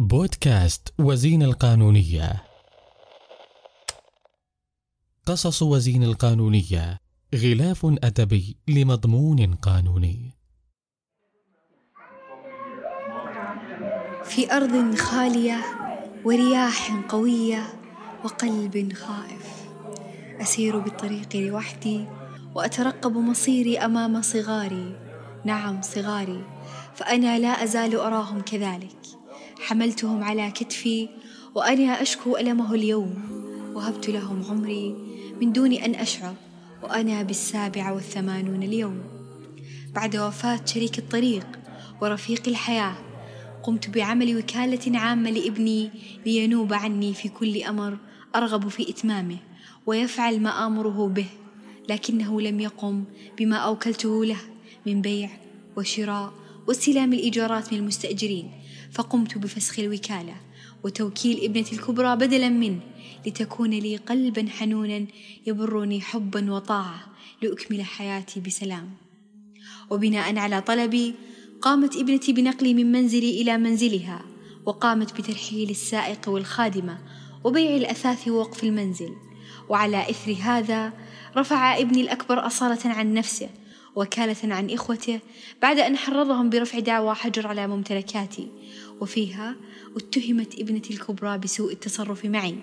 بودكاست وزين القانونية. قصص وزين القانونية. غلاف أدبي لمضمون قانوني. في أرض خالية ورياح قوية وقلب خائف. أسير بالطريق لوحدي وأترقب مصيري أمام صغاري. نعم صغاري. فأنا لا أزال أراهم كذلك. حملتهم على كتفي وأنا أشكو ألمه اليوم وهبت لهم عمري من دون أن أشعر وأنا بالسابعة والثمانون اليوم. بعد وفاة شريك الطريق ورفيق الحياة قمت بعمل وكالة عامة لابني لينوب عني في كل أمر أرغب في إتمامه ويفعل ما آمره به لكنه لم يقم بما أوكلته له من بيع وشراء واستلام الإيجارات من المستأجرين فقمت بفسخ الوكالة وتوكيل ابنتي الكبرى بدلا منه لتكون لي قلبا حنونا يبرني حبا وطاعة لأكمل حياتي بسلام. وبناء على طلبي قامت ابنتي بنقلي من منزلي إلى منزلها وقامت بترحيل السائق والخادمة وبيع الأثاث ووقف المنزل. وعلى إثر هذا رفع ابني الأكبر أصالة عن نفسه وكالة عن إخوته بعد أن حرضهم برفع دعوى حجر على ممتلكاتي. وفيها اتهمت ابنتي الكبرى بسوء التصرف معي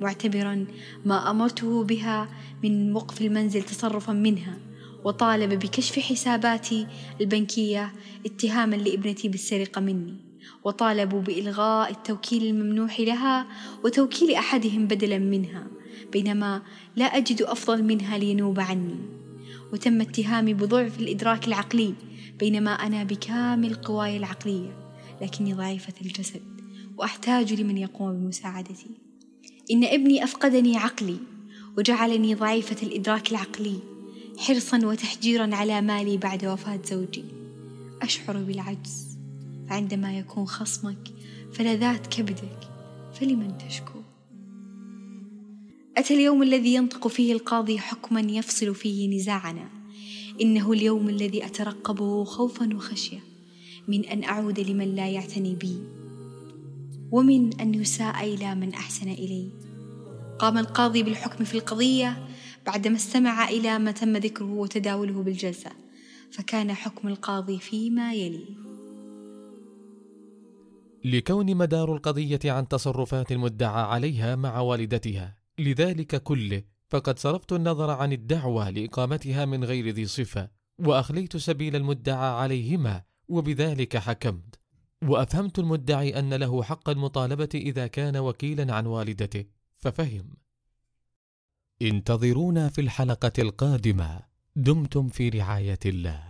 معتبرا ما أمرته بها من وقف المنزل تصرفا منها وطالب بكشف حساباتي البنكية اتهاما لابنتي بالسرقة مني. وطالبوا بإلغاء التوكيل الممنوح لها وتوكيل أحدهم بدلا منها بينما لا أجد أفضل منها لينوب عني. وتم اتهامي بضعف الإدراك العقلي بينما أنا بكامل قواي العقلية لكني ضعيفة الجسد وأحتاج لمن يقوم بمساعدتي. إن ابني أفقدني عقلي وجعلني ضعيفة الإدراك العقلي حرصا وتحجيرا على مالي بعد وفاة زوجي. أشعر بالعجز فعندما يكون خصمك فلذات كبدك فلمن تشكو؟ أتى اليوم الذي ينطق فيه القاضي حكما يفصل فيه نزاعنا؟ إنه اليوم الذي أترقبه خوفا وخشية من أن أعود لمن لا يعتني بي ومن أن يساء إلى من أحسن إلي. قام القاضي بالحكم في القضية بعدما استمع إلى ما تم ذكره وتداوله بالجلسة فكان حكم القاضي فيما يلي. لكون مدار القضية عن تصرفات المدعى عليها مع والدتها. لذلك كله فقد صرفت النظر عن الدعوى لإقامتها من غير ذي صفة وأخليت سبيل المدعى عليهما وبذلك حكمت. وأفهمت المدعي أن له حق المطالبة إذا كان وكيلا عن والدته ففهم. انتظرونا في الحلقة القادمة. دمتم في رعاية الله.